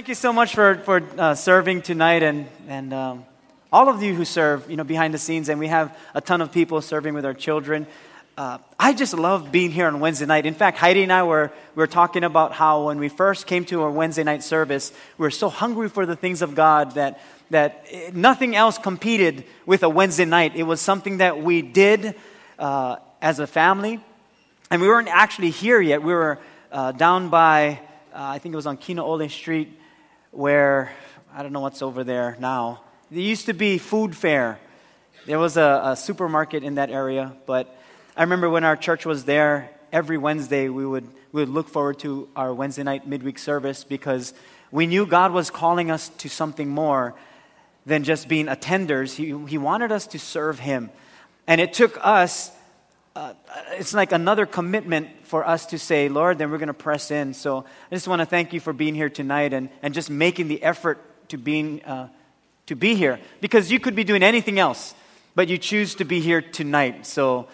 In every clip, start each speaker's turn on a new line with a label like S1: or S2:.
S1: thank you so much for, for uh, serving tonight and, and um, all of you who serve, you know, behind the scenes. And we have a ton of people serving with our children. Uh, I just love being here on Wednesday night. In fact, Heidi and I were, we were talking about how when we first came to our Wednesday night service, we were so hungry for the things of God that, that nothing else competed with a Wednesday night. It was something that we did uh, as a family. And we weren't actually here yet. We were uh, down by, uh, I think it was on Kinoole Street, where, I don't know what's over there now. There used to be food fair. There was a, a supermarket in that area, but I remember when our church was there, every Wednesday we would, we would look forward to our Wednesday night midweek service because we knew God was calling us to something more than just being attenders. He, he wanted us to serve Him. And it took us uh, it's like another commitment for us to say, Lord, then we're going to press in. So I just want to thank you for being here tonight and, and just making the effort to, being, uh, to be here. Because you could be doing anything else, but you choose to be here tonight. So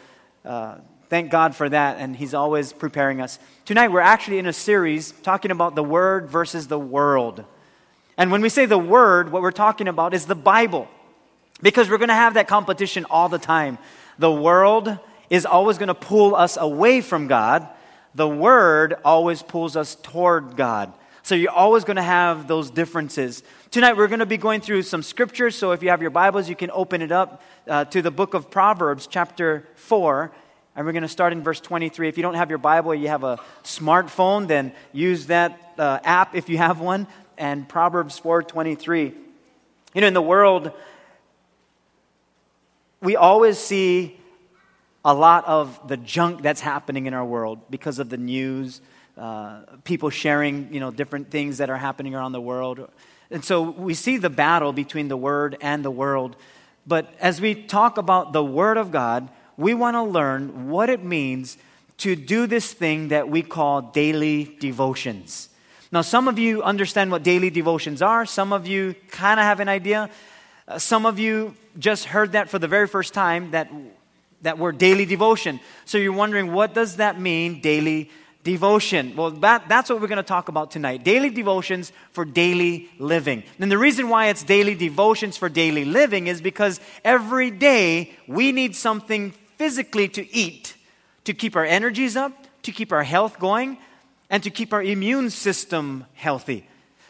S1: uh, thank God for that, and He's always preparing us. Tonight, we're actually in a series talking about the Word versus the world. And when we say the Word, what we're talking about is the Bible. Because we're going to have that competition all the time. The world is always going to pull us away from God. The Word always pulls us toward God. So you're always going to have those differences. Tonight we're going to be going through some scriptures. So if you have your Bibles, you can open it up uh, to the book of Proverbs, chapter 4. And we're going to start in verse 23. If you don't have your Bible, you have a smartphone, then use that uh, app if you have one. And Proverbs 4:23. You know, in the world, we always see a lot of the junk that's happening in our world because of the news, uh, people sharing, you know, different things that are happening around the world. And so we see the battle between the Word and the world. But as we talk about the Word of God, we want to learn what it means to do this thing that we call daily devotions. Now, some of you understand what daily devotions are, some of you kind of have an idea. Uh, some of you just heard that for the very first time that that word daily devotion. So you're wondering, what does that mean, daily devotion? Well, that, that's what we're going to talk about tonight daily devotions for daily living. And the reason why it's daily devotions for daily living is because every day we need something physically to eat to keep our energies up, to keep our health going, and to keep our immune system healthy.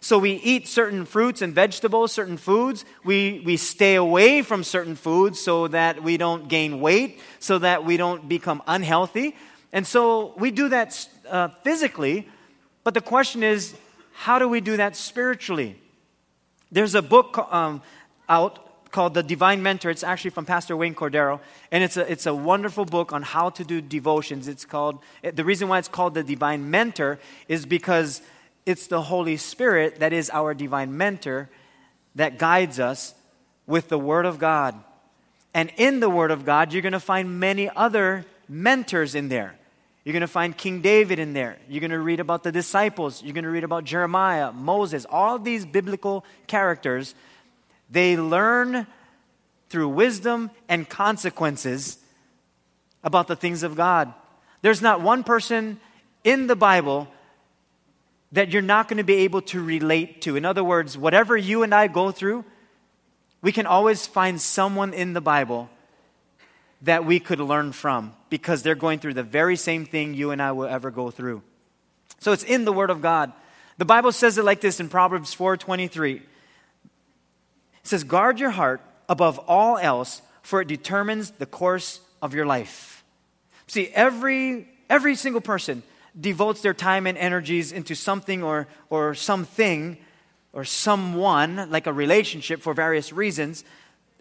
S1: So we eat certain fruits and vegetables, certain foods. We, we stay away from certain foods so that we don't gain weight, so that we don't become unhealthy. And so we do that uh, physically, but the question is, how do we do that spiritually? There's a book um, out called The Divine Mentor. It's actually from Pastor Wayne Cordeiro, and it's a, it's a wonderful book on how to do devotions. It's called, the reason why it's called The Divine Mentor is because it's the Holy Spirit that is our divine mentor that guides us with the Word of God. And in the Word of God, you're going to find many other mentors in there. You're going to find King David in there. You're going to read about the disciples. You're going to read about Jeremiah, Moses, all these biblical characters. They learn through wisdom and consequences about the things of God. There's not one person in the Bible that you're not going to be able to relate to. In other words, whatever you and I go through, we can always find someone in the Bible that we could learn from because they're going through the very same thing you and I will ever go through. So it's in the Word of God. The Bible says it like this in Proverbs 4:23. It says, "Guard your heart above all else, for it determines the course of your life." See, every every single person devotes their time and energies into something or, or something or someone, like a relationship for various reasons,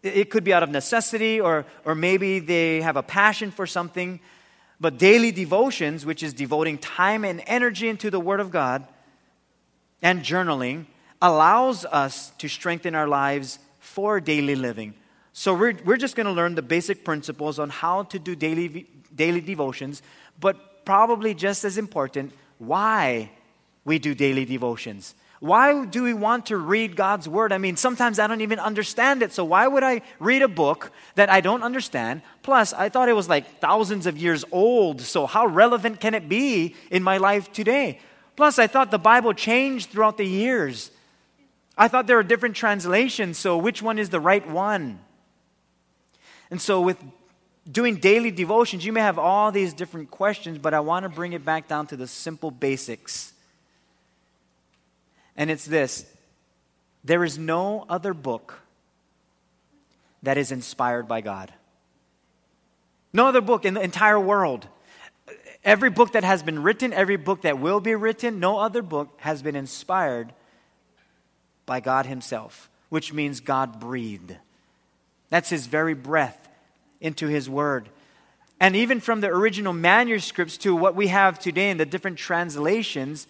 S1: it could be out of necessity or, or maybe they have a passion for something. But daily devotions, which is devoting time and energy into the Word of God and journaling, allows us to strengthen our lives for daily living. So we're, we're just going to learn the basic principles on how to do daily, daily devotions, but probably just as important, why we do daily devotions. Why do we want to read God's Word? I mean, sometimes I don't even understand it. So, why would I read a book that I don't understand? Plus, I thought it was like thousands of years old. So, how relevant can it be in my life today? Plus, I thought the Bible changed throughout the years. I thought there were different translations, so which one is the right one? And so, with doing daily devotions, you may have all these different questions, but I want to bring it back down to the simple basics. And it's this there is no other book that is inspired by God. No other book in the entire world. Every book that has been written, every book that will be written, no other book has been inspired by God Himself, which means God breathed. That's His very breath into His Word. And even from the original manuscripts to what we have today in the different translations,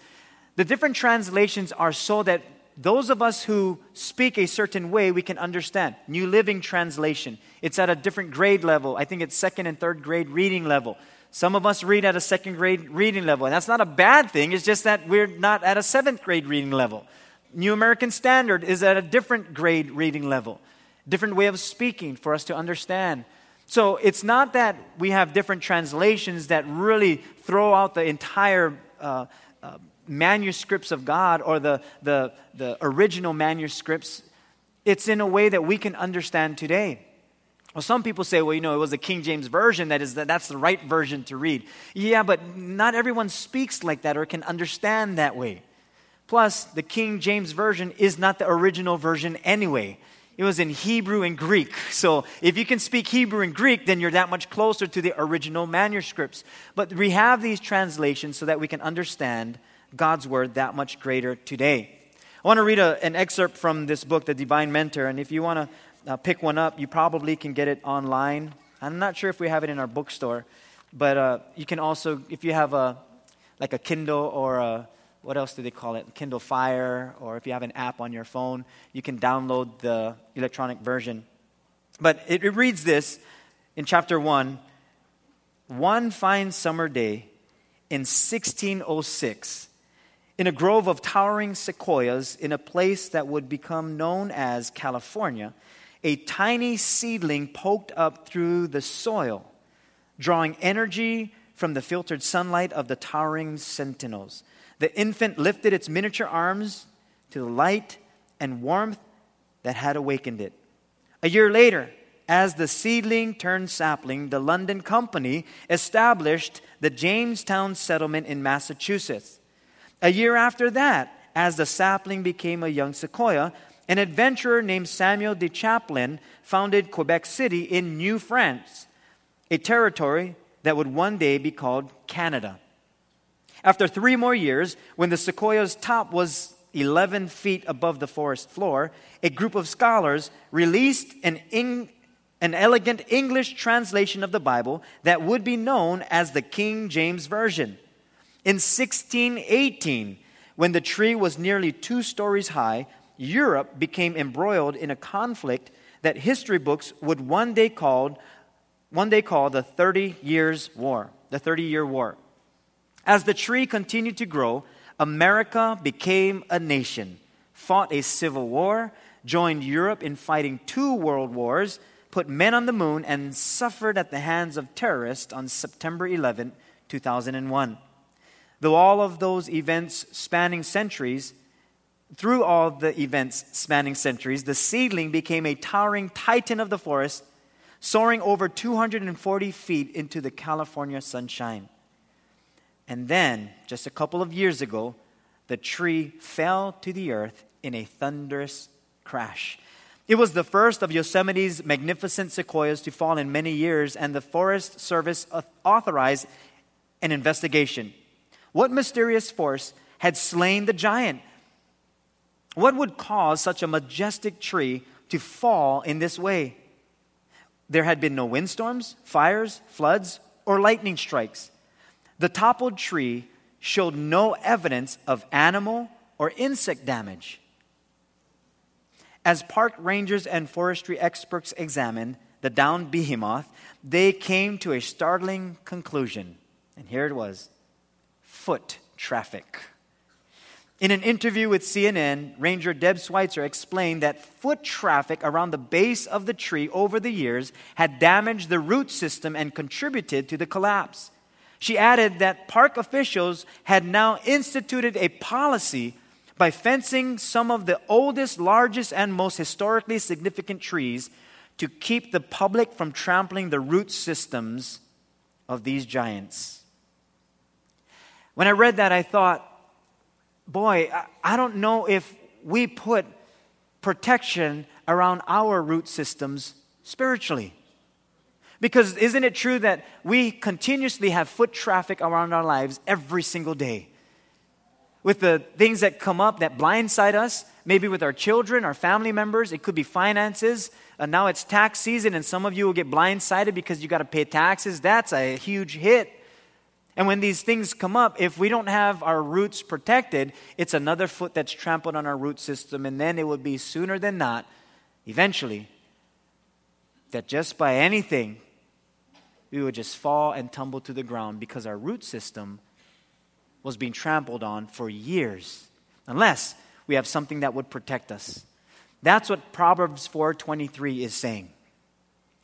S1: the different translations are so that those of us who speak a certain way, we can understand. New Living Translation. It's at a different grade level. I think it's second and third grade reading level. Some of us read at a second grade reading level. And that's not a bad thing, it's just that we're not at a seventh grade reading level. New American Standard is at a different grade reading level, different way of speaking for us to understand. So it's not that we have different translations that really throw out the entire uh, uh, manuscripts of God or the, the, the original manuscripts. It's in a way that we can understand today. Well, some people say, well, you know, it was the King James Version that is the, that's the right version to read. Yeah, but not everyone speaks like that or can understand that way. Plus, the King James Version is not the original version anyway. It was in Hebrew and Greek. So if you can speak Hebrew and Greek, then you're that much closer to the original manuscripts. But we have these translations so that we can understand God's word that much greater today. I want to read a, an excerpt from this book, The Divine Mentor. And if you want to uh, pick one up, you probably can get it online. I'm not sure if we have it in our bookstore, but uh, you can also, if you have a like a Kindle or a what else do they call it? Kindle Fire, or if you have an app on your phone, you can download the electronic version. But it, it reads this in chapter 1 One fine summer day in 1606, in a grove of towering sequoias in a place that would become known as California, a tiny seedling poked up through the soil, drawing energy from the filtered sunlight of the towering sentinels. The infant lifted its miniature arms to the light and warmth that had awakened it. A year later, as the seedling turned sapling, the London Company established the Jamestown settlement in Massachusetts. A year after that, as the sapling became a young sequoia, an adventurer named Samuel de Champlain founded Quebec City in New France, a territory that would one day be called Canada. After three more years, when the sequoia's top was 11 feet above the forest floor, a group of scholars released an, in, an elegant English translation of the Bible that would be known as the King James Version. In 1618, when the tree was nearly two stories high, Europe became embroiled in a conflict that history books would one day call, one day call the 30 Years' War, the 30 Year War. As the tree continued to grow, America became a nation, fought a civil war, joined Europe in fighting two world wars, put men on the moon, and suffered at the hands of terrorists on September 11, 2001. Though all of those events spanning centuries, through all the events spanning centuries, the seedling became a towering titan of the forest, soaring over 240 feet into the California sunshine. And then, just a couple of years ago, the tree fell to the earth in a thunderous crash. It was the first of Yosemite's magnificent sequoias to fall in many years, and the Forest Service authorized an investigation. What mysterious force had slain the giant? What would cause such a majestic tree to fall in this way? There had been no windstorms, fires, floods, or lightning strikes. The toppled tree showed no evidence of animal or insect damage. As park rangers and forestry experts examined the downed behemoth, they came to a startling conclusion. And here it was foot traffic. In an interview with CNN, Ranger Deb Schweizer explained that foot traffic around the base of the tree over the years had damaged the root system and contributed to the collapse. She added that park officials had now instituted a policy by fencing some of the oldest, largest, and most historically significant trees to keep the public from trampling the root systems of these giants. When I read that, I thought, boy, I don't know if we put protection around our root systems spiritually. Because isn't it true that we continuously have foot traffic around our lives every single day? With the things that come up that blindside us, maybe with our children, our family members, it could be finances. Now it's tax season, and some of you will get blindsided because you got to pay taxes. That's a huge hit. And when these things come up, if we don't have our roots protected, it's another foot that's trampled on our root system. And then it would be sooner than not, eventually, that just by anything, we would just fall and tumble to the ground because our root system was being trampled on for years, unless we have something that would protect us. That's what Proverbs 4:23 is saying.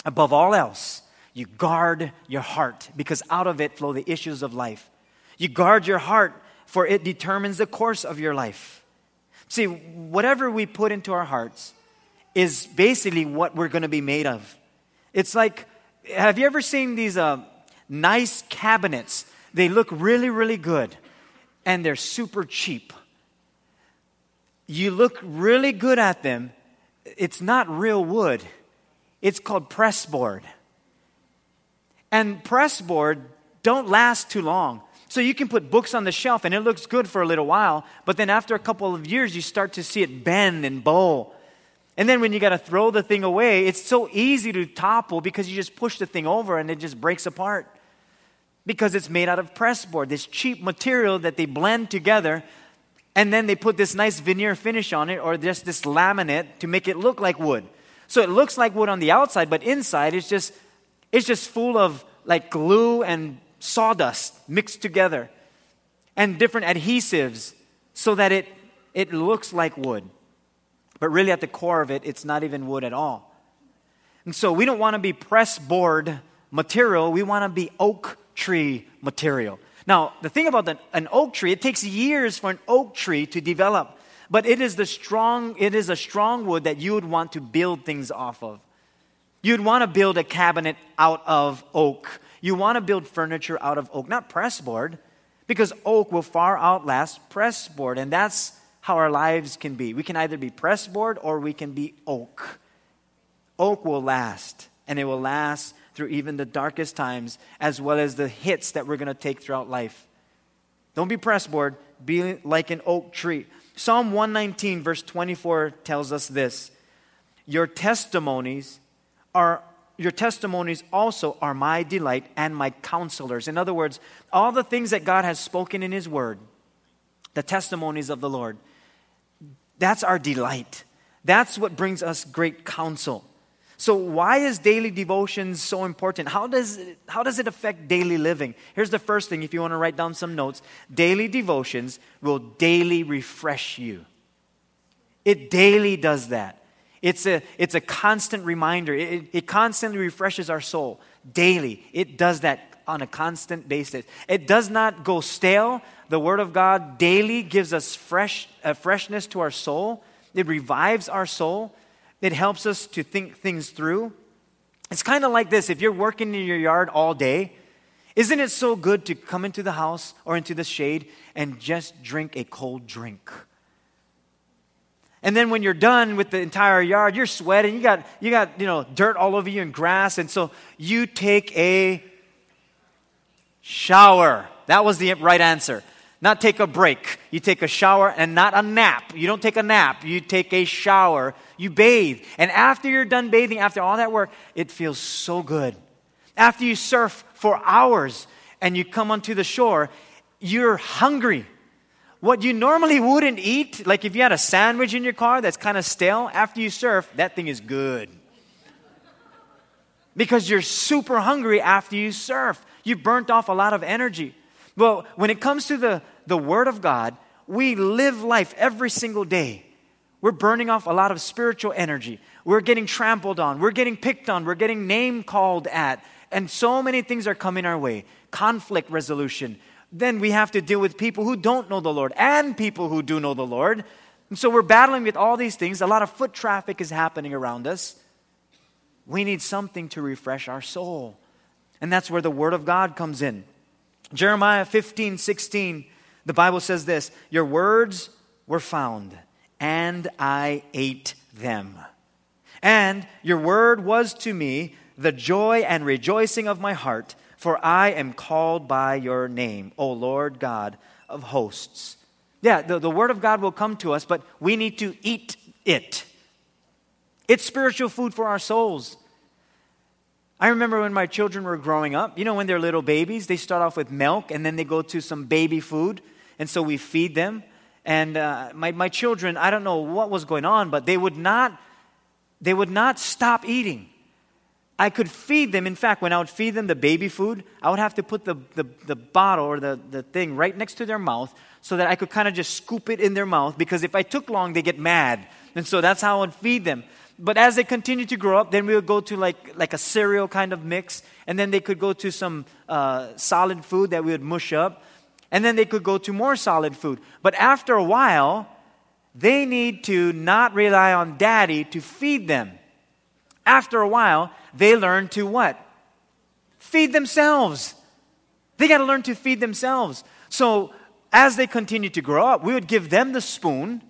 S1: Above all else, you guard your heart because out of it flow the issues of life. You guard your heart for it determines the course of your life. See, whatever we put into our hearts is basically what we're going to be made of. It's like, have you ever seen these uh, nice cabinets? They look really, really good and they're super cheap. You look really good at them. It's not real wood, it's called pressboard and pressboard don't last too long. So you can put books on the shelf and it looks good for a little while, but then after a couple of years, you start to see it bend and bow. And then when you got to throw the thing away, it's so easy to topple because you just push the thing over and it just breaks apart. Because it's made out of pressboard, this cheap material that they blend together, and then they put this nice veneer finish on it or just this laminate to make it look like wood. So it looks like wood on the outside, but inside it's just it's just full of like glue and sawdust mixed together and different adhesives so that it, it looks like wood. But really, at the core of it, it's not even wood at all. And so we don't want to be press board material, we want to be oak tree material. Now, the thing about an oak tree, it takes years for an oak tree to develop, but it is the strong, it is a strong wood that you would want to build things off of. You'd want to build a cabinet out of oak. You want to build furniture out of oak, not pressboard, because oak will far outlast pressboard. And that's how our lives can be. We can either be pressboard or we can be oak. Oak will last, and it will last through even the darkest times, as well as the hits that we're going to take throughout life. Don't be pressboard, be like an oak tree. Psalm 119, verse 24, tells us this Your testimonies are your testimonies also are my delight and my counselors. In other words, all the things that God has spoken in His Word, the testimonies of the Lord, that's our delight. That's what brings us great counsel. So, why is daily devotion so important? How does, it, how does it affect daily living? Here's the first thing if you want to write down some notes daily devotions will daily refresh you. It daily does that. It's a, it's a constant reminder. It, it constantly refreshes our soul daily. It does that on a constant basis. It does not go stale. The Word of God daily gives us fresh, uh, freshness to our soul. It revives our soul. It helps us to think things through. It's kind of like this if you're working in your yard all day, isn't it so good to come into the house or into the shade and just drink a cold drink? And then when you're done with the entire yard, you're sweating. You got, you got, you know, dirt all over you and grass. And so you take a shower. That was the right answer. Not take a break. You take a shower and not a nap. You don't take a nap. You take a shower. You bathe. And after you're done bathing, after all that work, it feels so good. After you surf for hours and you come onto the shore, you're hungry what you normally wouldn't eat, like if you had a sandwich in your car that's kind of stale, after you surf, that thing is good. Because you're super hungry after you surf. You burnt off a lot of energy. Well, when it comes to the, the Word of God, we live life every single day. We're burning off a lot of spiritual energy. We're getting trampled on. We're getting picked on. We're getting name called at. And so many things are coming our way conflict resolution, then we have to deal with people who don't know the Lord and people who do know the Lord. And so we're battling with all these things. A lot of foot traffic is happening around us. We need something to refresh our soul. And that's where the Word of God comes in. Jeremiah 15, 16, the Bible says this Your words were found, and I ate them. And your word was to me the joy and rejoicing of my heart, for I am called by your name, O Lord God of hosts. Yeah, the, the word of God will come to us, but we need to eat it. It's spiritual food for our souls. I remember when my children were growing up, you know, when they're little babies, they start off with milk and then they go to some baby food. And so we feed them. And uh, my, my children, I don't know what was going on, but they would not, they would not stop eating. I could feed them. In fact, when I would feed them the baby food, I would have to put the, the, the bottle or the, the thing right next to their mouth so that I could kind of just scoop it in their mouth because if I took long, they get mad. And so that's how I would feed them. But as they continue to grow up, then we would go to like, like a cereal kind of mix, and then they could go to some uh, solid food that we would mush up, and then they could go to more solid food. But after a while, they need to not rely on daddy to feed them. After a while, they learn to what? Feed themselves. They got to learn to feed themselves. So as they continue to grow up, we would give them the spoon,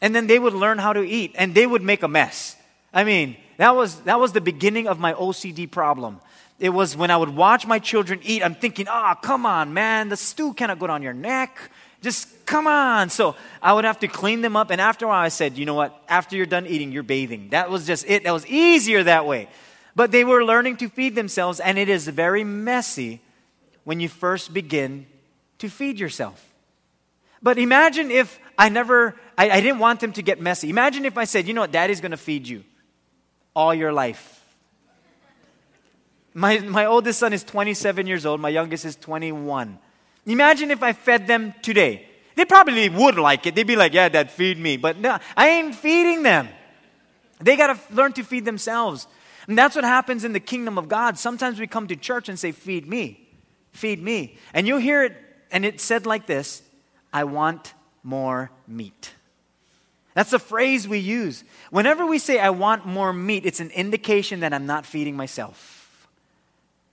S1: and then they would learn how to eat, and they would make a mess. I mean, that was, that was the beginning of my OCD problem. It was when I would watch my children eat, I'm thinking, ah, oh, come on, man, the stew cannot go down your neck. Just come on. So I would have to clean them up. And after a while, I said, you know what? After you're done eating, you're bathing. That was just it. That was easier that way. But they were learning to feed themselves, and it is very messy when you first begin to feed yourself. But imagine if I never, I, I didn't want them to get messy. Imagine if I said, you know what, daddy's going to feed you all your life. My, my oldest son is 27 years old, my youngest is 21. Imagine if I fed them today. They probably would like it. They'd be like, yeah, dad, feed me. But no, I ain't feeding them. They got to learn to feed themselves. And that's what happens in the kingdom of God. Sometimes we come to church and say, feed me, feed me. And you'll hear it, and it's said like this I want more meat. That's a phrase we use. Whenever we say, I want more meat, it's an indication that I'm not feeding myself.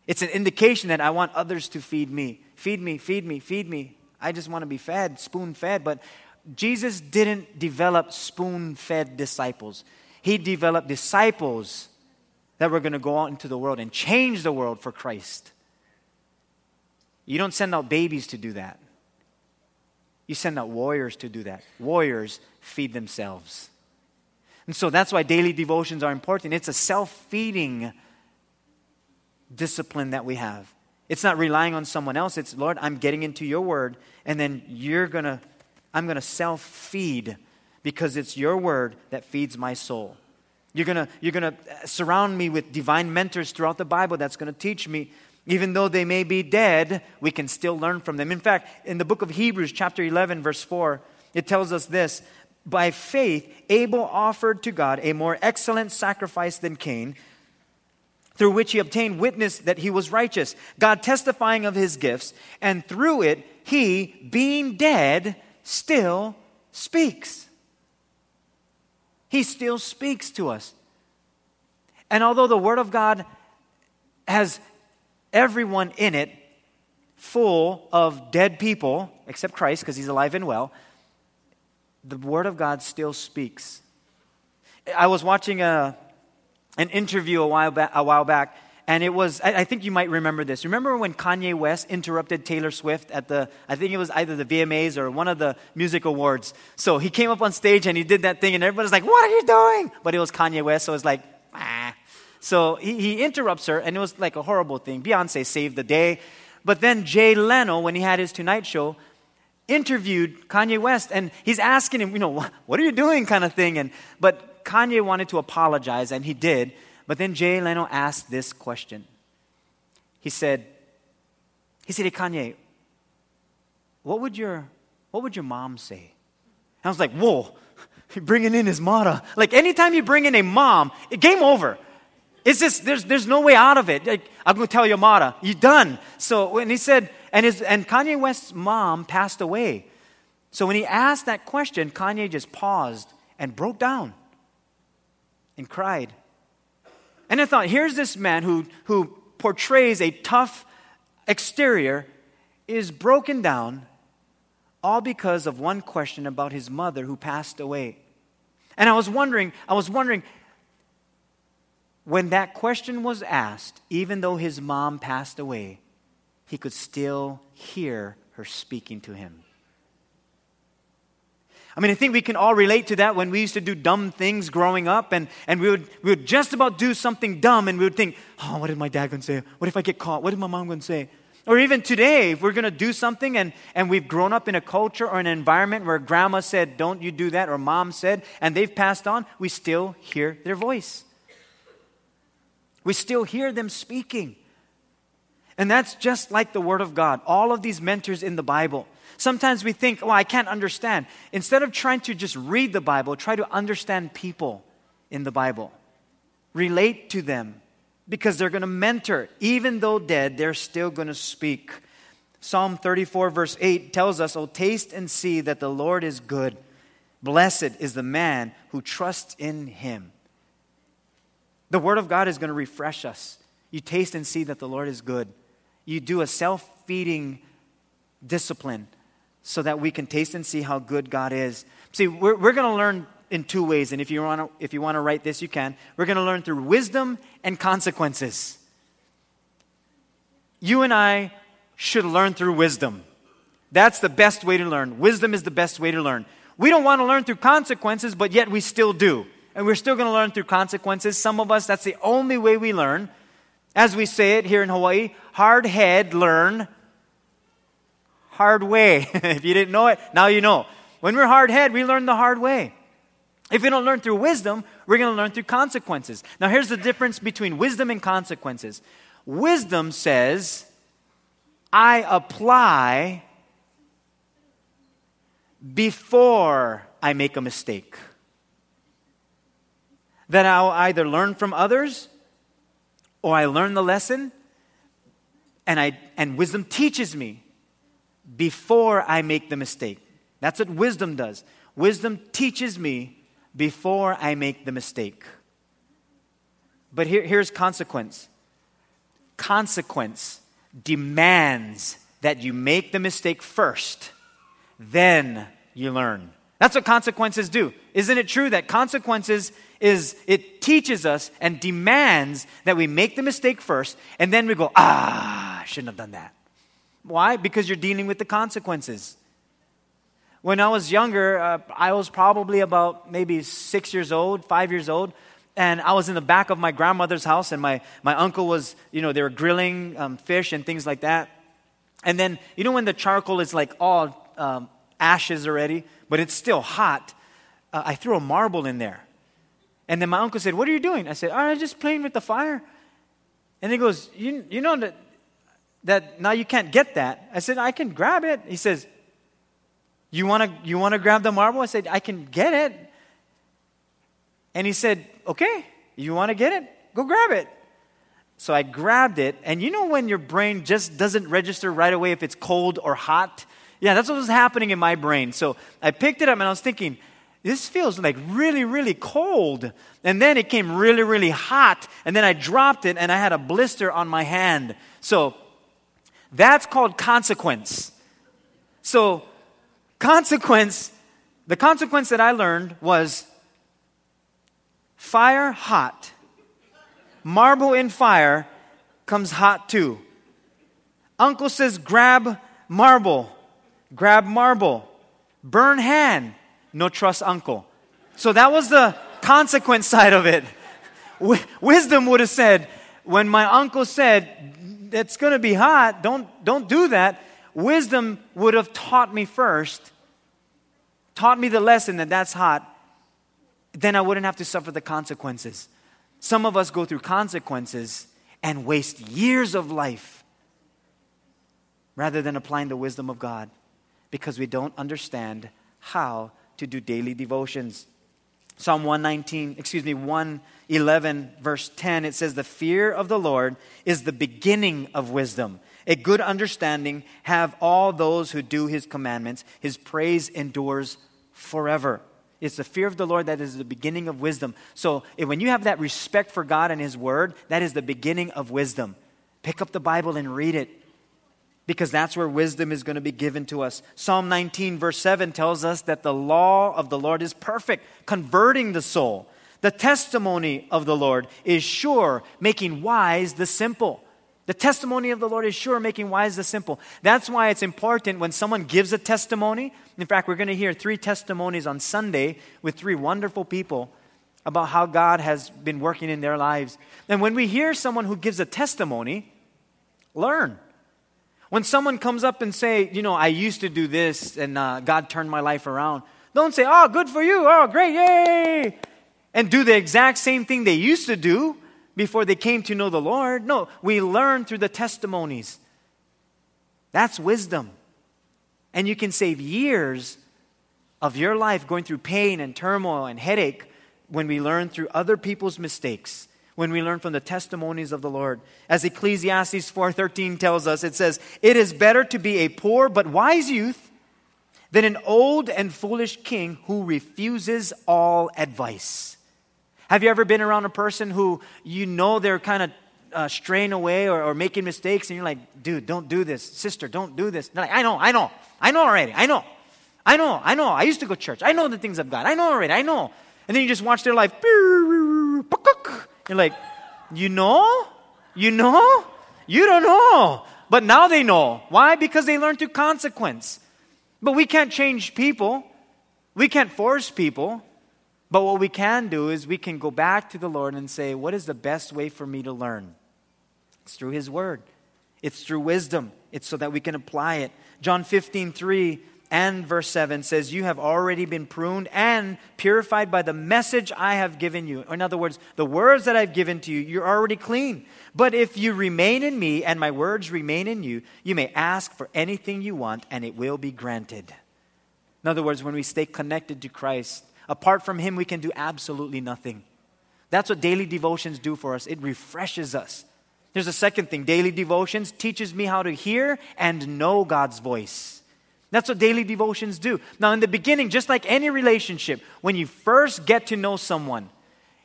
S1: It's an indication that I want others to feed me. Feed me, feed me, feed me. I just want to be fed, spoon fed. But Jesus didn't develop spoon fed disciples, He developed disciples that were going to go out into the world and change the world for Christ. You don't send out babies to do that. You send out warriors to do that. Warriors feed themselves. And so that's why daily devotions are important. It's a self feeding discipline that we have. It's not relying on someone else. It's, Lord, I'm getting into your word, and then you're going to, I'm going to self feed because it's your word that feeds my soul. You're going to you're going to surround me with divine mentors throughout the Bible that's going to teach me even though they may be dead, we can still learn from them. In fact, in the book of Hebrews, chapter 11, verse 4, it tells us this By faith, Abel offered to God a more excellent sacrifice than Cain, through which he obtained witness that he was righteous, God testifying of his gifts, and through it, he, being dead, still speaks. He still speaks to us. And although the Word of God has everyone in it full of dead people, except Christ, because he's alive and well, the Word of God still speaks. I was watching a, an interview a while, back, a while back, and it was, I, I, think you might remember this. Remember when Kanye West interrupted Taylor Swift at the, I think it was either the VMAs or one of the music awards. So he came up on stage and he did that thing, and everybody's like, What are you doing? But it was Kanye West, so it was like, ah. So he, he interrupts her, and it was like a horrible thing. Beyonce saved the day. But then Jay Leno, when he had his Tonight Show, interviewed Kanye West, and he's asking him, you know, what are you doing, kind of thing. And but Kanye wanted to apologize, and he did. But then Jay Leno asked this question. He said, he said, hey, Kanye, what would your what would your mom say? And I was like, whoa, bringing in his mother. Like anytime you bring in a mom, game over. It's just, there's, there's no way out of it. Like, I'm going to tell Yamada, you're done. So when he said, and, his, and Kanye West's mom passed away. So when he asked that question, Kanye just paused and broke down and cried. And I thought, here's this man who, who portrays a tough exterior, is broken down, all because of one question about his mother who passed away. And I was wondering, I was wondering, when that question was asked, even though his mom passed away, he could still hear her speaking to him. I mean, I think we can all relate to that when we used to do dumb things growing up, and, and we, would, we would just about do something dumb, and we would think, oh, what is my dad going to say? What if I get caught? What is my mom going to say? Or even today, if we're going to do something and, and we've grown up in a culture or an environment where grandma said, don't you do that, or mom said, and they've passed on, we still hear their voice. We still hear them speaking. And that's just like the Word of God. All of these mentors in the Bible. Sometimes we think, well, I can't understand. Instead of trying to just read the Bible, try to understand people in the Bible. Relate to them because they're going to mentor. Even though dead, they're still going to speak. Psalm 34, verse 8 tells us, Oh, taste and see that the Lord is good. Blessed is the man who trusts in him. The Word of God is going to refresh us. You taste and see that the Lord is good. You do a self feeding discipline so that we can taste and see how good God is. See, we're, we're going to learn in two ways, and if you want to if you want to write this, you can. We're going to learn through wisdom and consequences. You and I should learn through wisdom. That's the best way to learn. Wisdom is the best way to learn. We don't want to learn through consequences, but yet we still do and we're still going to learn through consequences. Some of us, that's the only way we learn. As we say it here in Hawaii, hard head, learn hard way. if you didn't know it, now you know. When we're hard head, we learn the hard way. If we don't learn through wisdom, we're going to learn through consequences. Now, here's the difference between wisdom and consequences wisdom says, I apply before I make a mistake that I'll either learn from others or I learn the lesson and, I, and wisdom teaches me before I make the mistake. That's what wisdom does. Wisdom teaches me before I make the mistake. But here, here's consequence consequence demands that you make the mistake first, then you learn. That's what consequences do. Isn't it true that consequences is it teaches us and demands that we make the mistake first and then we go, "Ah, I shouldn't have done that." Why? Because you're dealing with the consequences. When I was younger, uh, I was probably about maybe 6 years old, 5 years old, and I was in the back of my grandmother's house and my my uncle was, you know, they were grilling um, fish and things like that. And then, you know when the charcoal is like all um, ashes already, but it's still hot, uh, I threw a marble in there. And then my uncle said, What are you doing? I said, I'm just playing with the fire. And he goes, You, you know that, that now you can't get that. I said, I can grab it. He says, You want to you wanna grab the marble? I said, I can get it. And he said, Okay, you want to get it? Go grab it. So I grabbed it, and you know when your brain just doesn't register right away if it's cold or hot? Yeah, that's what was happening in my brain. So I picked it up and I was thinking, this feels like really, really cold. And then it came really, really hot. And then I dropped it and I had a blister on my hand. So that's called consequence. So, consequence, the consequence that I learned was fire hot. Marble in fire comes hot too. Uncle says, grab marble grab marble, burn hand, no trust uncle. So that was the consequence side of it. Wisdom would have said, when my uncle said, it's going to be hot, don't, don't do that, wisdom would have taught me first, taught me the lesson that that's hot, then I wouldn't have to suffer the consequences. Some of us go through consequences and waste years of life rather than applying the wisdom of God because we don't understand how to do daily devotions. Psalm 119, excuse me, 111, verse 10, it says, The fear of the Lord is the beginning of wisdom. A good understanding have all those who do his commandments. His praise endures forever. It's the fear of the Lord that is the beginning of wisdom. So when you have that respect for God and his word, that is the beginning of wisdom. Pick up the Bible and read it because that's where wisdom is going to be given to us. Psalm 19, verse 7 tells us that the law of the Lord is perfect, converting the soul. The testimony of the Lord is sure, making wise the simple. The testimony of the Lord is sure, making wise the simple. That's why it's important when someone gives a testimony. In fact, we're going to hear three testimonies on Sunday with three wonderful people about how God has been working in their lives. And when we hear someone who gives a testimony, learn. When someone comes up and say, you know, I used to do this and uh, God turned my life around, don't say, oh, good for you, oh, great, yay, and do the exact same thing they used to do before they came to know the Lord. No, we learn through the testimonies. That's wisdom. And you can save years of your life going through pain and turmoil and headache when we learn through other people's mistakes when we learn from the testimonies of the Lord. As Ecclesiastes 4:13 tells us, it says, "It is better to be a poor but wise youth than an old and foolish king who refuses all advice." Have you ever been around a person who you know they're kind of uh, straying away or, or, making mistakes, and you're like, dude, don't do this. Sister, don't do this. They're like, I know, I know. I know already. I know. I know. I know. I used to go to church. I know the things of God. I know already. I know. And then you just watch their life. You're like, you know? You know? You don't know. But now they know. Why? Because they learned through consequence. But we can't change people. We can't force people. But what we can do is we can go back to the Lord and say, What is the best way for me to learn? It's through His Word, it's through wisdom. It's so that we can apply it. John 15, 3 and verse 7 says, You have already been pruned and purified by the message I have given you. In other words, the words that I've given to you, you're already clean. But if you remain in me and my words remain in you, you may ask for anything you want and it will be granted. In other words, when we stay connected to Christ, apart from Him, we can do absolutely nothing. That's what daily devotions do for us. It refreshes us. There's a second thing daily devotions teaches me how to hear and know God's voice. That's what daily devotions do. Now, in the beginning, just like any relationship, when you first get to know someone,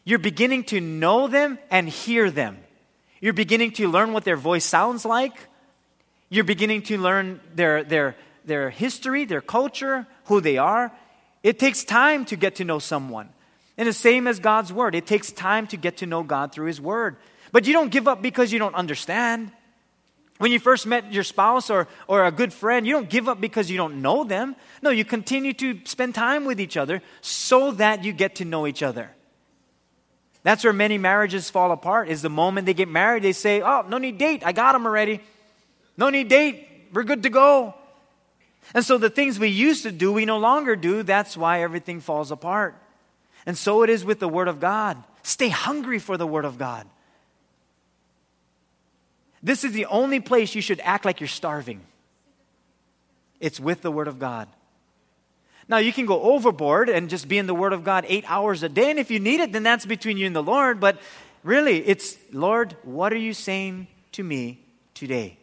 S1: you're beginning to know them and hear them. You're beginning to learn what their voice sounds like. You're beginning to learn their, their, their history, their culture, who they are. It takes time to get to know someone. And the same as God's Word, it takes time to get to know God through His Word. But you don't give up because you don't understand. When you first met your spouse or, or a good friend, you don't give up because you don't know them. No, you continue to spend time with each other so that you get to know each other. That's where many marriages fall apart, is the moment they get married, they say, Oh, no need date. I got him already. No need date. We're good to go. And so the things we used to do, we no longer do. That's why everything falls apart. And so it is with the Word of God. Stay hungry for the Word of God. This is the only place you should act like you're starving. It's with the Word of God. Now, you can go overboard and just be in the Word of God eight hours a day, and if you need it, then that's between you and the Lord. But really, it's, Lord, what are you saying to me today?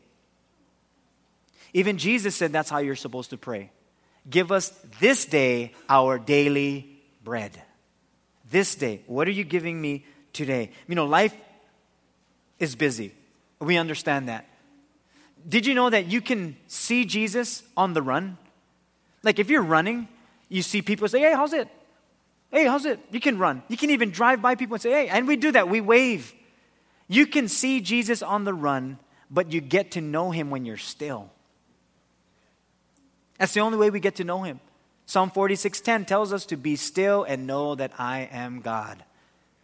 S1: Even Jesus said that's how you're supposed to pray. Give us this day our daily bread. This day. What are you giving me today? You know, life is busy. We understand that. Did you know that you can see Jesus on the run? Like if you're running, you see people say, Hey, how's it? Hey, how's it? You can run. You can even drive by people and say, Hey, and we do that. We wave. You can see Jesus on the run, but you get to know him when you're still. That's the only way we get to know him. Psalm 46:10 tells us to be still and know that I am God.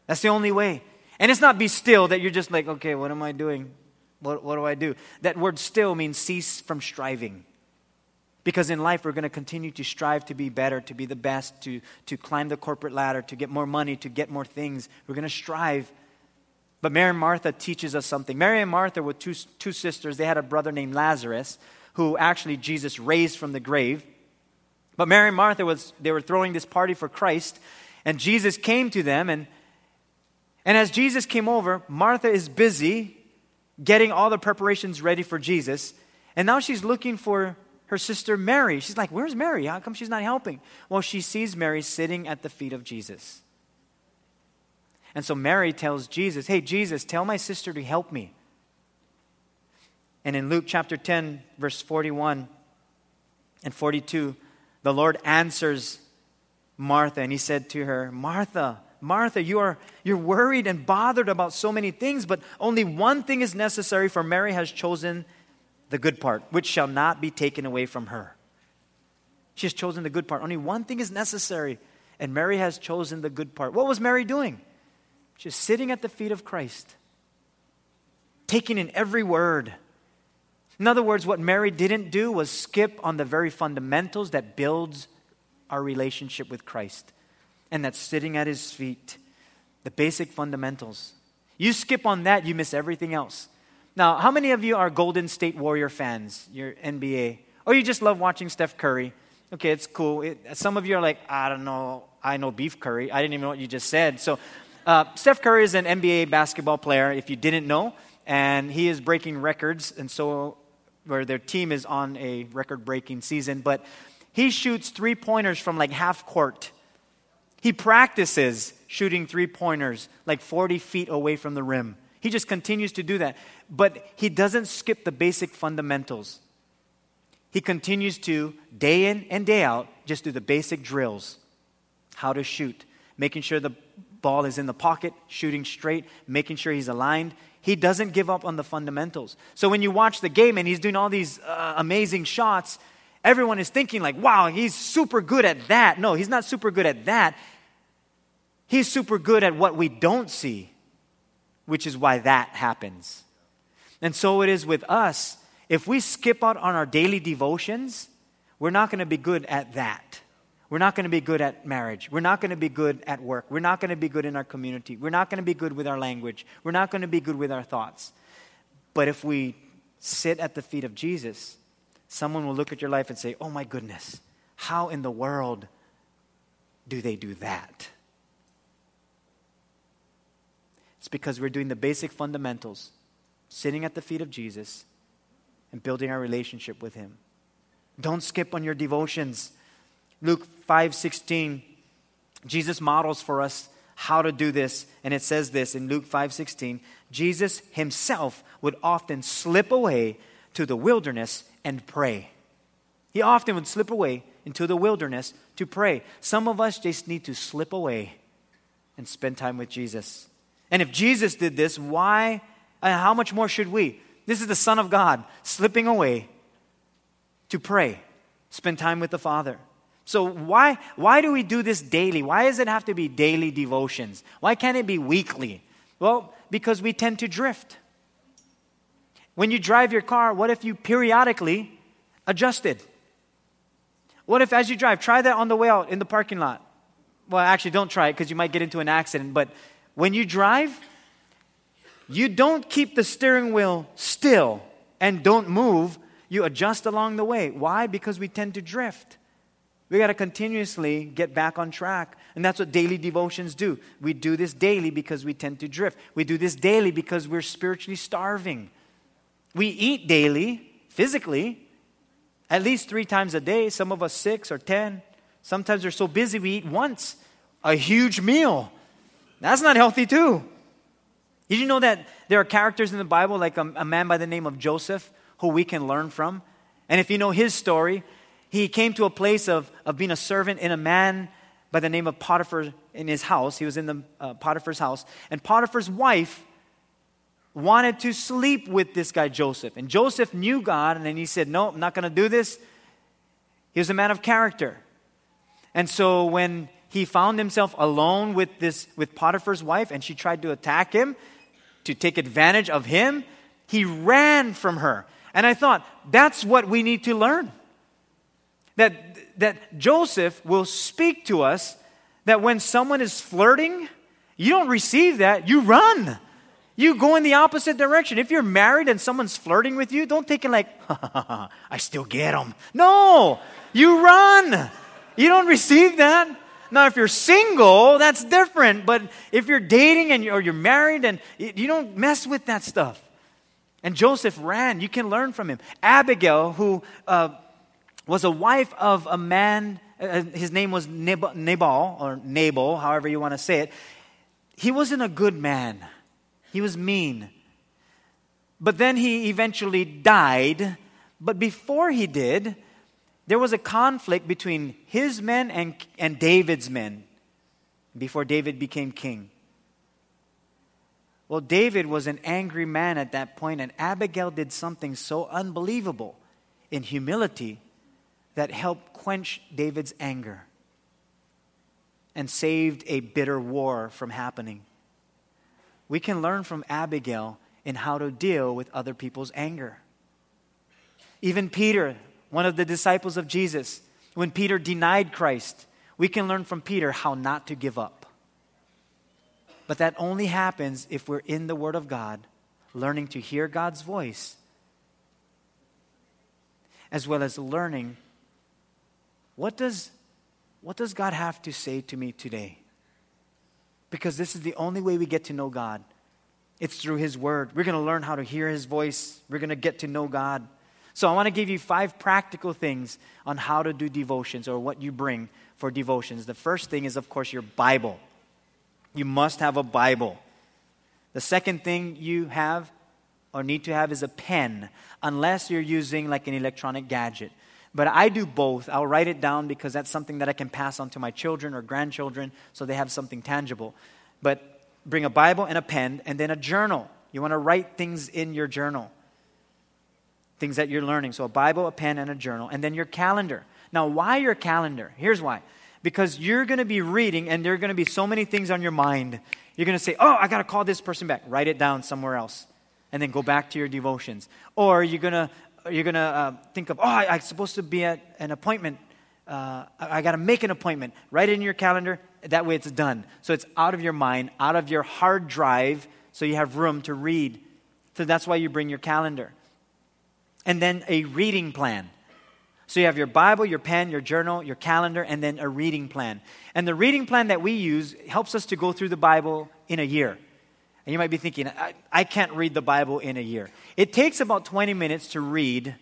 S1: That's the only way. And it's not be still that you're just like, okay, what am I doing? What, what do I do? That word still means cease from striving. Because in life, we're going to continue to strive to be better, to be the best, to, to climb the corporate ladder, to get more money, to get more things. We're going to strive. But Mary and Martha teaches us something. Mary and Martha were two, two sisters. They had a brother named Lazarus, who actually Jesus raised from the grave. But Mary and Martha was, they were throwing this party for Christ, And Jesus came to them, and, and as Jesus came over, Martha is busy getting all the preparations ready for Jesus. And now she's looking for her sister Mary. She's like, Where's Mary? How come she's not helping? Well, she sees Mary sitting at the feet of Jesus. And so Mary tells Jesus, Hey, Jesus, tell my sister to help me. And in Luke chapter 10, verse 41 and 42, the Lord answers Martha, and he said to her, Martha, Martha, you are you're worried and bothered about so many things, but only one thing is necessary, for Mary has chosen the good part, which shall not be taken away from her. She has chosen the good part. Only one thing is necessary, and Mary has chosen the good part. What was Mary doing? She's sitting at the feet of Christ, taking in every word. In other words, what Mary didn't do was skip on the very fundamentals that builds our relationship with Christ and that's sitting at his feet. The basic fundamentals. You skip on that, you miss everything else. Now, how many of you are Golden State Warrior fans? Your NBA. Or you just love watching Steph Curry? Okay, it's cool. It, some of you are like, I don't know, I know beef curry. I didn't even know what you just said. So, uh, Steph Curry is an NBA basketball player, if you didn't know, and he is breaking records, and so where their team is on a record breaking season. But he shoots three pointers from like half court. He practices shooting three pointers like 40 feet away from the rim. He just continues to do that. But he doesn't skip the basic fundamentals. He continues to, day in and day out, just do the basic drills how to shoot, making sure the ball is in the pocket, shooting straight, making sure he's aligned. He doesn't give up on the fundamentals. So when you watch the game and he's doing all these uh, amazing shots, everyone is thinking like, "Wow, he's super good at that." No, he's not super good at that. He's super good at what we don't see, which is why that happens. And so it is with us. If we skip out on our daily devotions, we're not going to be good at that. We're not going to be good at marriage. We're not going to be good at work. We're not going to be good in our community. We're not going to be good with our language. We're not going to be good with our thoughts. But if we sit at the feet of Jesus, someone will look at your life and say, Oh my goodness, how in the world do they do that? It's because we're doing the basic fundamentals, sitting at the feet of Jesus and building our relationship with Him. Don't skip on your devotions. Luke 5:16 Jesus models for us how to do this and it says this in Luke 5:16 Jesus himself would often slip away to the wilderness and pray. He often would slip away into the wilderness to pray. Some of us just need to slip away and spend time with Jesus. And if Jesus did this, why and how much more should we? This is the Son of God slipping away to pray, spend time with the Father. So why, why do we do this daily? Why does it have to be daily devotions? Why can't it be weekly? Well, because we tend to drift. When you drive your car, what if you periodically adjust it? What if as you drive, try that on the way out in the parking lot? Well, actually, don't try it because you might get into an accident. But when you drive, you don't keep the steering wheel still and don't move. You adjust along the way. Why? Because we tend to drift. We got to continuously get back on track. And that's what daily devotions do. We do this daily because we tend to drift. We do this daily because we're spiritually starving. We eat daily, physically, at least three times a day. Some of us six or ten. Sometimes we're so busy we eat once a huge meal. That's not healthy, too. Did you know that there are characters in the Bible, like a, a man by the name of Joseph, who we can learn from? And if you know his story, he came to a place of, of being a servant in a man by the name of Potiphar in his house. He was in the uh, Potiphar's house. And Potiphar's wife wanted to sleep with this guy, Joseph. And Joseph knew God, and then he said, No, I'm not going to do this. He was a man of character. And so when he found himself alone with, this, with Potiphar's wife, and she tried to attack him, to take advantage of him, he ran from her. And I thought, that's what we need to learn that, that Joseph will speak to us that when someone is flirting, you don't receive that, you run. You go in the opposite direction. If you're married and someone's flirting with you, don't take it like, I still get them. No, you run. You don't receive that. Now, if you're single, that's different. But if you're dating and you're, or you're married, and you don't mess with that stuff. And Joseph ran. You can learn from him. Abigail, who uh, was a wife of a man, uh, his name was Nabal, or Nabal, however you want to say it. He wasn't a good man, he was mean. But then he eventually died. But before he did, there was a conflict between his men and, and David's men before David became king. Well, David was an angry man at that point, and Abigail did something so unbelievable in humility that helped quench David's anger and saved a bitter war from happening. We can learn from Abigail in how to deal with other people's anger. Even Peter, one of the disciples of Jesus, when Peter denied Christ, we can learn from Peter how not to give up. But that only happens if we're in the Word of God, learning to hear God's voice, as well as learning what does, what does God have to say to me today? Because this is the only way we get to know God. It's through His Word. We're going to learn how to hear His voice. We're going to get to know God. So, I want to give you five practical things on how to do devotions or what you bring for devotions. The first thing is, of course, your Bible. You must have a Bible. The second thing you have or need to have is a pen, unless you're using like an electronic gadget. But I do both. I'll write it down because that's something that I can pass on to my children or grandchildren so they have something tangible. But bring a Bible and a pen and then a journal. You want to write things in your journal, things that you're learning. So a Bible, a pen, and a journal. And then your calendar. Now, why your calendar? Here's why because you're going to be reading and there are going to be so many things on your mind. You're going to say, Oh, I got to call this person back. Write it down somewhere else and then go back to your devotions. Or you're going to you're going to uh, think of, Oh, I, am supposed to be at an appointment. Uh, I, I got to make an appointment. Write it in your calendar. That way it's done. So it's out of your mind, out of your hard drive, so you have room to read. So that's why you bring your calendar. And then a reading plan. So you have your Bible, your pen, your journal, your calendar, and then a reading plan. And the reading plan that we use helps us to go through the Bible in a year. And you might be thinking, I, I can't read the Bible in a year. It takes about 20 minutes to read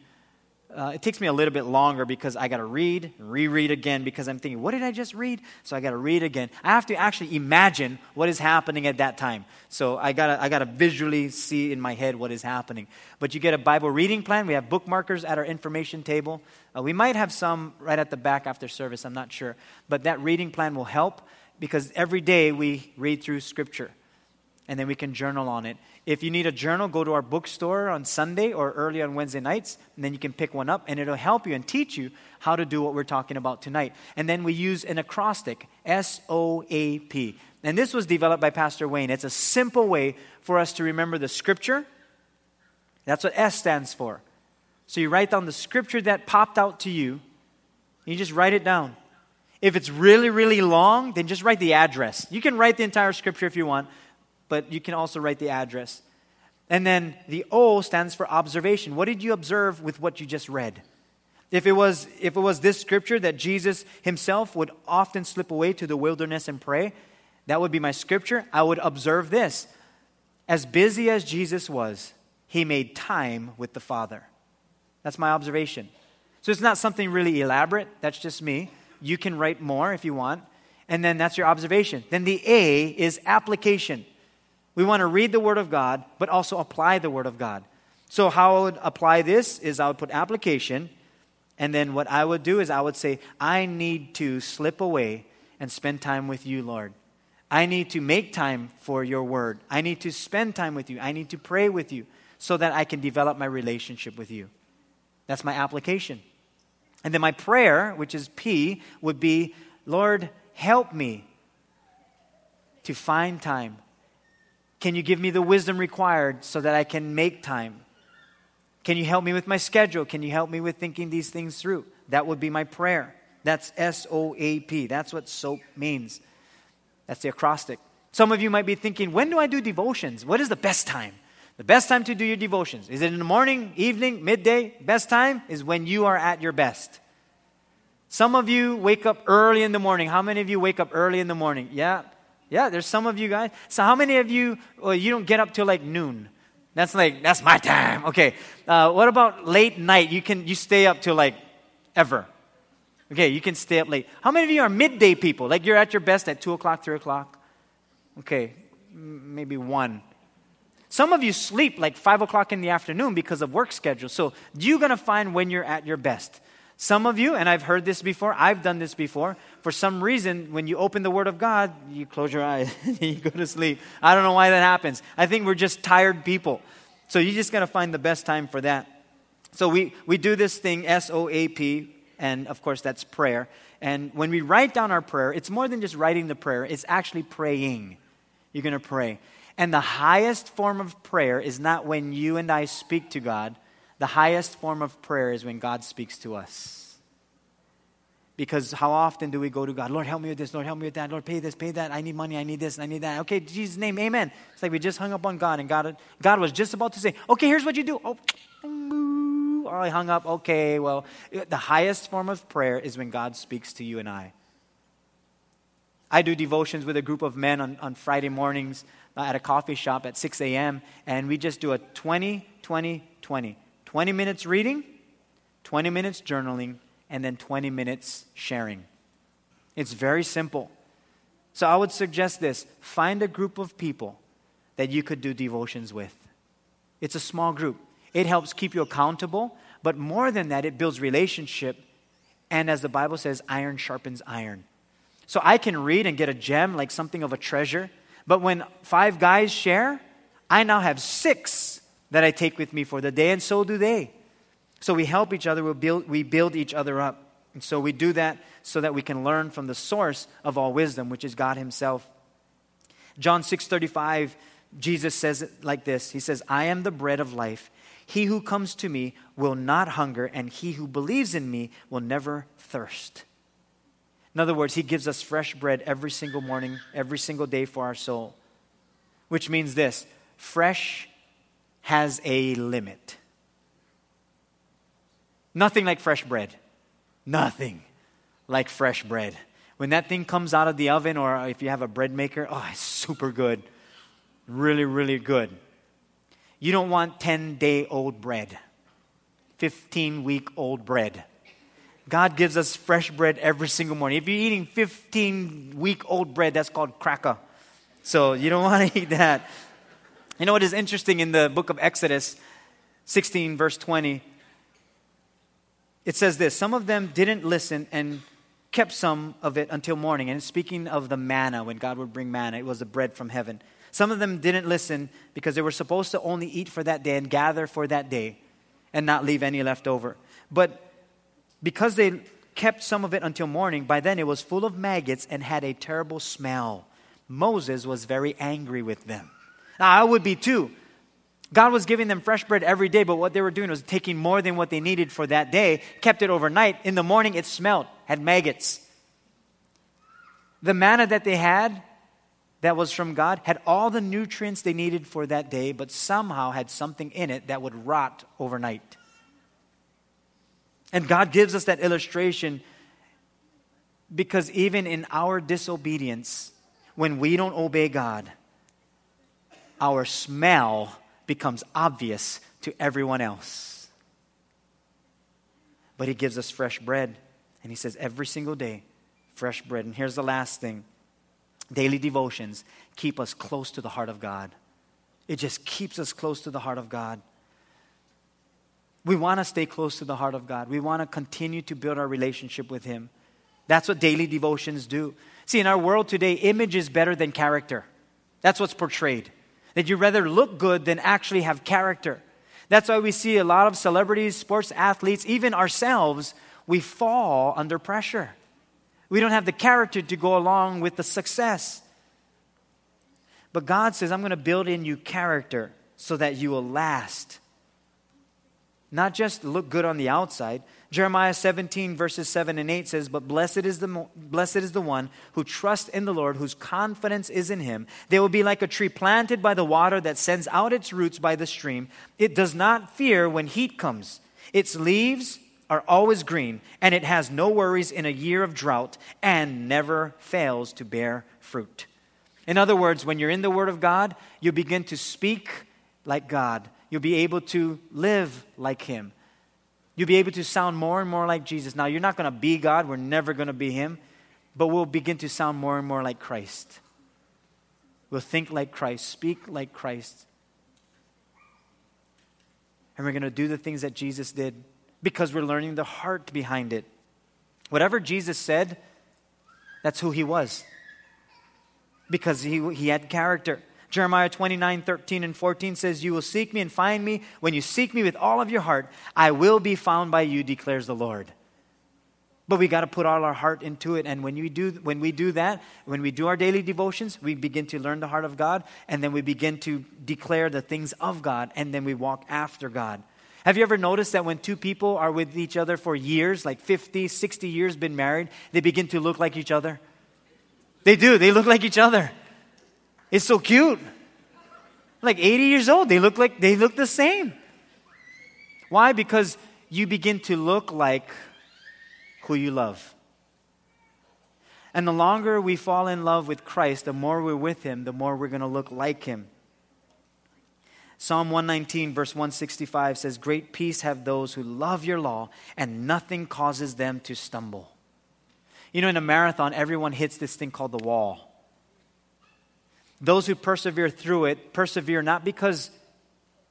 S1: uh, it takes me a little bit longer because I got to read, reread again because I'm thinking, what did I just read? So I got to read again. I have to actually imagine what is happening at that time. So I got to I got to visually see in my head what is happening. But you get a Bible reading plan. We have bookmarkers at our information table. Uh, we might have some right at the back after service. I'm not sure, but that reading plan will help because every day we read through Scripture and then we can journal on it. If you need a journal, go to our bookstore on Sunday or early on Wednesday nights, and then you can pick one up, and it'll help you and teach you how to do what we're talking about tonight. And then we use an acrostic S O A P. And this was developed by Pastor Wayne. It's a simple way for us to remember the scripture. That's what S stands for. So you write down the scripture that popped out to you, you just write it down. If it's really, really long, then just write the address. You can write the entire scripture if you want, but you can also write the address. And then the O stands for observation. What did you observe with what you just read? If it was, if it was this scripture that Jesus himself would often slip away to the wilderness and pray, that would be my scripture. I would observe this. As busy as Jesus was, he made time with the Father. That's my observation. So it's not something really elaborate. That's just me. You can write more if you want. And then that's your observation. Then the A is application. We want to read the Word of God, but also apply the Word of God. So, how I would apply this is I would put application, and then what I would do is I would say, I need to slip away and spend time with you, Lord. I need to make time for your Word. I need to spend time with you. I need to pray with you so that I can develop my relationship with you. That's my application. And then my prayer, which is P, would be, Lord, help me to find time can you give me the wisdom required so that I can make time? Can you help me with my schedule? Can you help me with thinking these things through? That would be my prayer. That's S O A P. That's what SOAP means. That's the acrostic. Some of you might be thinking, when do I do devotions? What is the best time? The best time to do your devotions. Is it in the morning, evening, midday? Best time is when you are at your best. Some of you wake up early in the morning. How many of you wake up early in the morning? Yeah. Yeah, there's some of you guys. So how many of you, well, you don't get up till like noon? That's like, that's my time. Okay. Uh, what about late night? You can, you stay up till like ever. Okay, you can stay up late. How many of you are midday people? Like you're at your best at 2 o'clock, 3 o'clock? Okay, maybe one. Some of you sleep like 5 o'clock in the afternoon because of work schedule. So you're going to find when you're at your best. Some of you, and I've heard this before, I've done this before, for some reason, when you open the Word of God, you close your eyes and you go to sleep. I don't know why that happens. I think we're just tired people. So you just got to find the best time for that. So we, we do this thing, S O A P, and of course that's prayer. And when we write down our prayer, it's more than just writing the prayer, it's actually praying. You're going to pray. And the highest form of prayer is not when you and I speak to God, the highest form of prayer is when God speaks to us. Because how often do we go to God, Lord, help me with this, Lord, help me with that, Lord, pay this, pay that, I need money, I need this, I need that. Okay, Jesus' name, amen. It's like we just hung up on God, and God, God was just about to say, okay, here's what you do. Oh, I hung up. Okay, well, the highest form of prayer is when God speaks to you and I. I do devotions with a group of men on, on Friday mornings at a coffee shop at 6 a.m., and we just do a 20, 20, 20. 20 minutes reading, 20 minutes journaling, and then 20 minutes sharing. It's very simple. So I would suggest this find a group of people that you could do devotions with. It's a small group. It helps keep you accountable, but more than that, it builds relationship. And as the Bible says, iron sharpens iron. So I can read and get a gem, like something of a treasure. But when five guys share, I now have six that I take with me for the day, and so do they. So we help each other, we build, we build each other up. And so we do that so that we can learn from the source of all wisdom, which is God Himself. John 6:35, Jesus says it like this. He says, I am the bread of life. He who comes to me will not hunger, and he who believes in me will never thirst. In other words, he gives us fresh bread every single morning, every single day for our soul. Which means this fresh has a limit. Nothing like fresh bread. Nothing like fresh bread. When that thing comes out of the oven, or if you have a bread maker, oh, it's super good. Really, really good. You don't want 10 day old bread, 15 week old bread. God gives us fresh bread every single morning. If you're eating 15 week old bread, that's called cracker. So you don't want to eat that. You know what is interesting in the book of Exodus 16, verse 20? It says this Some of them didn't listen and kept some of it until morning. And speaking of the manna, when God would bring manna, it was the bread from heaven. Some of them didn't listen because they were supposed to only eat for that day and gather for that day and not leave any left over. But because they kept some of it until morning, by then it was full of maggots and had a terrible smell. Moses was very angry with them. Now, I would be too. God was giving them fresh bread every day, but what they were doing was taking more than what they needed for that day, kept it overnight. In the morning, it smelled, had maggots. The manna that they had, that was from God, had all the nutrients they needed for that day, but somehow had something in it that would rot overnight. And God gives us that illustration because even in our disobedience, when we don't obey God, our smell becomes obvious to everyone else. But He gives us fresh bread. And He says, every single day, fresh bread. And here's the last thing daily devotions keep us close to the heart of God. It just keeps us close to the heart of God. We want to stay close to the heart of God. We want to continue to build our relationship with Him. That's what daily devotions do. See, in our world today, image is better than character. That's what's portrayed that you rather look good than actually have character. That's why we see a lot of celebrities, sports athletes, even ourselves, we fall under pressure. We don't have the character to go along with the success. But God says, I'm going to build in you character so that you will last. Not just look good on the outside, Jeremiah 17, verses 7 and 8 says, But blessed is, the, blessed is the one who trusts in the Lord, whose confidence is in him. They will be like a tree planted by the water that sends out its roots by the stream. It does not fear when heat comes. Its leaves are always green, and it has no worries in a year of drought and never fails to bear fruit. In other words, when you're in the Word of God, you begin to speak like God. You'll be able to live like Him. You'll be able to sound more and more like Jesus. Now, you're not going to be God, we're never going to be Him, but we'll begin to sound more and more like Christ. We'll think like Christ, speak like Christ. And we're going to do the things that Jesus did because we're learning the heart behind it. Whatever Jesus said, that's who he was. Because he, he had character. Jeremiah 29, 13, and 14 says, You will seek me and find me. When you seek me with all of your heart, I will be found by you, declares the Lord. But we got to put all our heart into it. And when, you do, when we do that, when we do our daily devotions, we begin to learn the heart of God, and then we begin to declare the things of God, and then we walk after God. Have you ever noticed that when two people are with each other for years, like 50, 60 years, been married, they begin to look like each other? They do, they look like each other. It's so cute. Like 80 years old, they look like they look the same. Why? Because you begin to look like who you love. And the longer we fall in love with Christ, the more we're with Him, the more we're going to look like Him. Psalm 119, verse 165 says, Great peace have those who love your law, and nothing causes them to stumble. You know, in a marathon, everyone hits this thing called the wall. Those who persevere through it persevere not because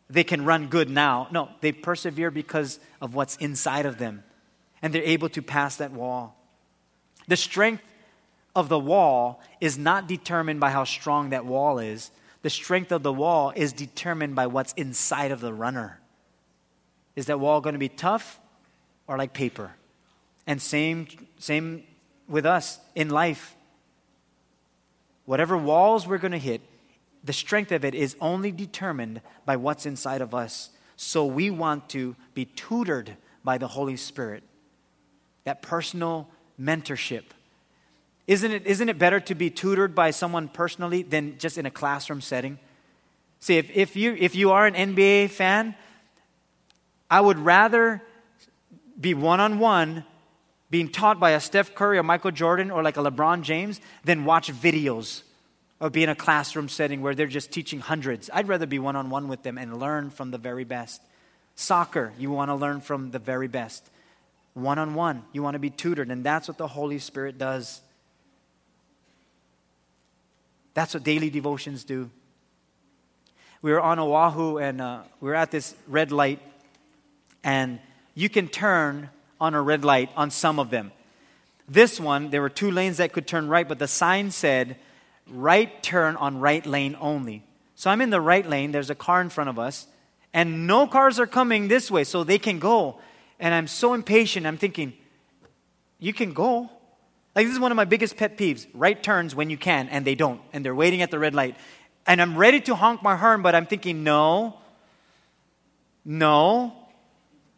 S1: they can run good now. No, they persevere because of what's inside of them. And they're able to pass that wall. The strength of the wall is not determined by how strong that wall is, the strength of the wall is determined by what's inside of the runner. Is that wall going to be tough or like paper? And same, same with us in life. Whatever walls we're going to hit, the strength of it is only determined by what's inside of us. So we want to be tutored by the Holy Spirit. That personal mentorship isn't it, isn't it better to be tutored by someone personally than just in a classroom setting? See, if, if, you, if you are an NBA fan, I would rather be one on one being taught by a Steph Curry or Michael Jordan or like a LeBron James than watch videos or be in a classroom setting where they're just teaching hundreds. I'd rather be one on one with them and learn from the very best. Soccer, you want to learn from the very best. One on one, you want to be tutored, and that's what the Holy Spirit does. That's what daily devotions do. We were on Oahu and uh, we were at this red light, and you can turn on a red light on some of them. This one, there were two lanes that could turn right, but the sign said, right turn on right lane only. So I'm in the right lane, there's a car in front of us, and no cars are coming this way, so they can go. And I'm so impatient, I'm thinking, you can go. Like, this is one of my biggest pet peeves right turns when you can, and they don't, and they're waiting at the red light. And I'm ready to honk my horn, but I'm thinking, no, no,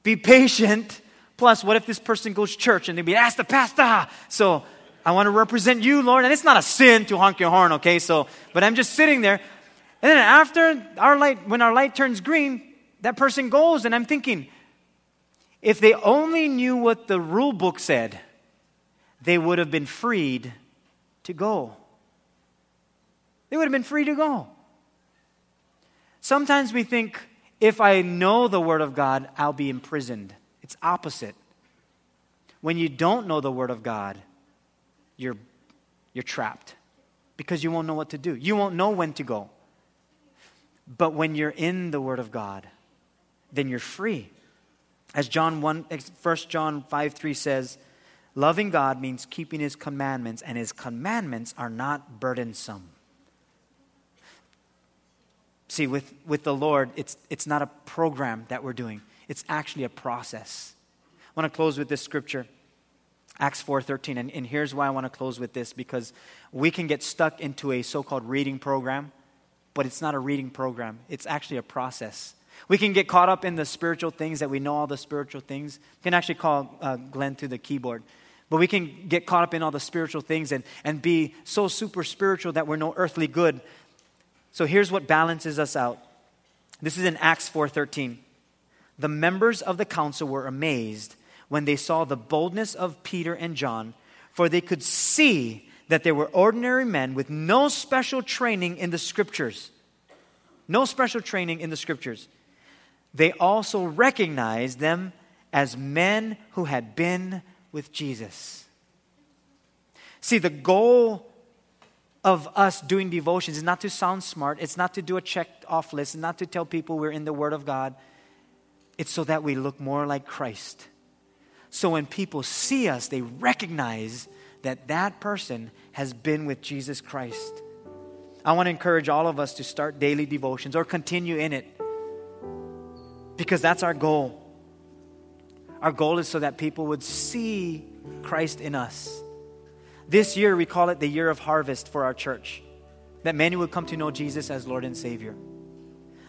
S1: be patient. Plus, what if this person goes to church and they be asked the pastor? So I want to represent you, Lord. And it's not a sin to honk your horn, okay? So, but I'm just sitting there. And then after our light, when our light turns green, that person goes, and I'm thinking, if they only knew what the rule book said, they would have been freed to go. They would have been free to go. Sometimes we think if I know the Word of God, I'll be imprisoned. It's opposite. When you don't know the Word of God, you're, you're trapped because you won't know what to do. You won't know when to go. But when you're in the Word of God, then you're free. As John 1, 1 John 5 3 says, Loving God means keeping His commandments, and His commandments are not burdensome. See, with, with the Lord, it's, it's not a program that we're doing, it's actually a process. I want to close with this scripture. Acts 4:13 and, and here's why I want to close with this because we can get stuck into a so-called reading program but it's not a reading program it's actually a process we can get caught up in the spiritual things that we know all the spiritual things. We can actually call uh, Glenn to the keyboard. But we can get caught up in all the spiritual things and, and be so super spiritual that we're no earthly good. So here's what balances us out. This is in Acts 4:13. The members of the council were amazed when they saw the boldness of Peter and John, for they could see that they were ordinary men with no special training in the scriptures. No special training in the scriptures. They also recognized them as men who had been with Jesus. See, the goal of us doing devotions is not to sound smart, it's not to do a check off list, it's not to tell people we're in the Word of God. It's so that we look more like Christ. So when people see us, they recognize that that person has been with Jesus Christ. I want to encourage all of us to start daily devotions or continue in it because that's our goal. Our goal is so that people would see Christ in us. This year, we call it the year of harvest for our church. That many would come to know Jesus as Lord and Savior.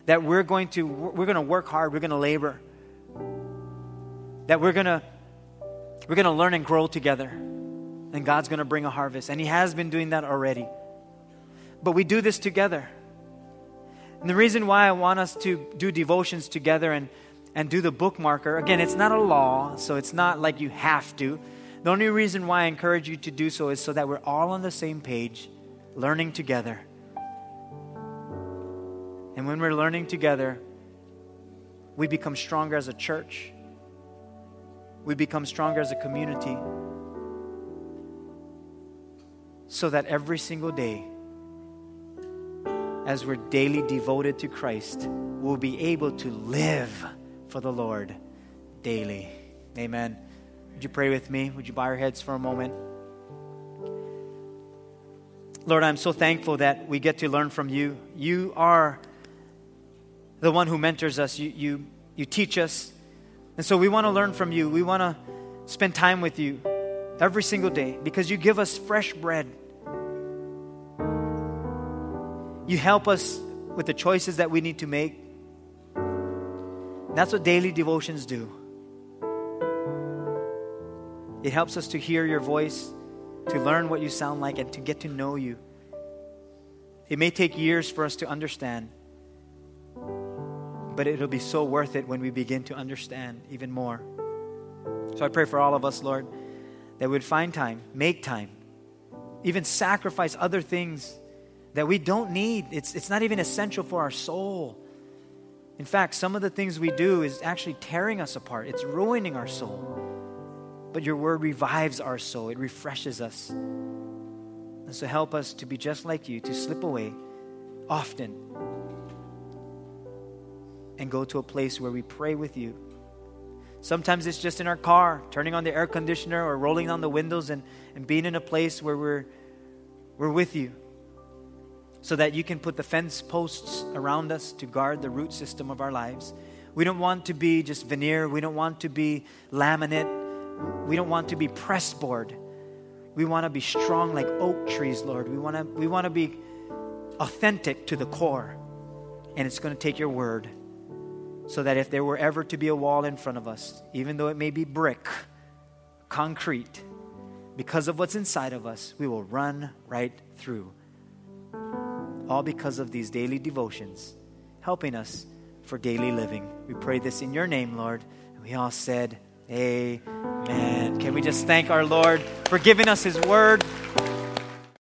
S1: That we're going to, we're going to work hard, we're going to labor. That we're going to, we're going to learn and grow together. And God's going to bring a harvest. And He has been doing that already. But we do this together. And the reason why I want us to do devotions together and and do the bookmarker. Again, it's not a law, so it's not like you have to. The only reason why I encourage you to do so is so that we're all on the same page, learning together. And when we're learning together, we become stronger as a church. We become stronger as a community. So that every single day, as we're daily devoted to Christ, we'll be able to live for the Lord daily. Amen. Would you pray with me? Would you bow your heads for a moment? Lord, I'm so thankful that we get to learn from you. You are the one who mentors us, you, you, you teach us. And so we want to learn from you. We want to spend time with you every single day because you give us fresh bread. You help us with the choices that we need to make. That's what daily devotions do. It helps us to hear your voice, to learn what you sound like, and to get to know you. It may take years for us to understand, but it'll be so worth it when we begin to understand even more. So I pray for all of us, Lord, that we'd find time, make time, even sacrifice other things that we don't need. It's, it's not even essential for our soul. In fact, some of the things we do is actually tearing us apart, it's ruining our soul. But your word revives our soul, it refreshes us. And so help us to be just like you, to slip away often and go to a place where we pray with you. Sometimes it's just in our car, turning on the air conditioner or rolling down the windows and, and being in a place where we're, we're with you so that you can put the fence posts around us to guard the root system of our lives. We don't want to be just veneer. We don't want to be laminate. We don't want to be pressboard. We want to be strong like oak trees, Lord. We want to, we want to be authentic to the core. And it's going to take your word so that if there were ever to be a wall in front of us, even though it may be brick, concrete, because of what's inside of us, we will run right through all because of these daily devotions, helping us for daily living. We pray this in your name, Lord. And we all said, Amen. Can we just thank our Lord for giving us His word?